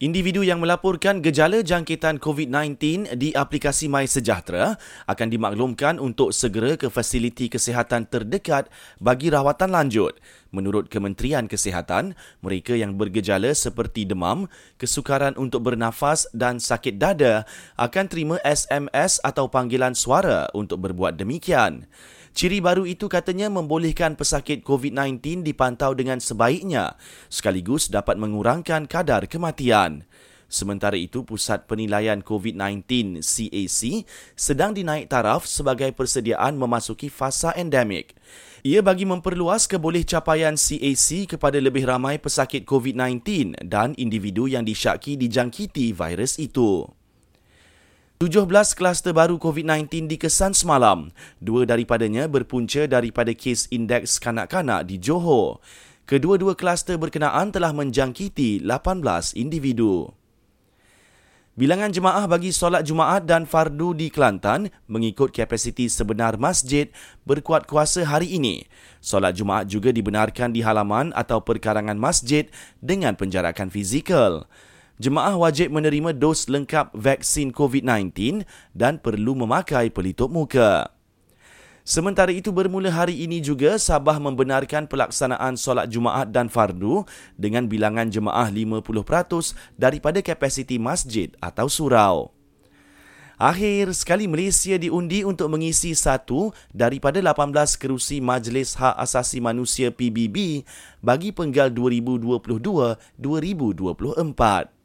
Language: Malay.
Individu yang melaporkan gejala jangkitan COVID-19 di aplikasi My Sejahtera akan dimaklumkan untuk segera ke fasiliti kesihatan terdekat bagi rawatan lanjut. Menurut Kementerian Kesihatan, mereka yang bergejala seperti demam, kesukaran untuk bernafas dan sakit dada akan terima SMS atau panggilan suara untuk berbuat demikian. Ciri baru itu katanya membolehkan pesakit COVID-19 dipantau dengan sebaiknya sekaligus dapat mengurangkan kadar kematian. Sementara itu, Pusat Penilaian COVID-19 CAC sedang dinaik taraf sebagai persediaan memasuki fasa endemik. Ia bagi memperluas keboleh capaian CAC kepada lebih ramai pesakit COVID-19 dan individu yang disyaki dijangkiti virus itu. 17 kluster baru COVID-19 dikesan semalam. Dua daripadanya berpunca daripada kes indeks kanak-kanak di Johor. Kedua-dua kluster berkenaan telah menjangkiti 18 individu. Bilangan jemaah bagi solat Jumaat dan fardu di Kelantan mengikut kapasiti sebenar masjid berkuat kuasa hari ini. Solat Jumaat juga dibenarkan di halaman atau perkarangan masjid dengan penjarakan fizikal jemaah wajib menerima dos lengkap vaksin COVID-19 dan perlu memakai pelitup muka. Sementara itu bermula hari ini juga Sabah membenarkan pelaksanaan solat Jumaat dan fardu dengan bilangan jemaah 50% daripada kapasiti masjid atau surau. Akhir sekali Malaysia diundi untuk mengisi satu daripada 18 kerusi Majlis Hak Asasi Manusia PBB bagi penggal 2022-2024.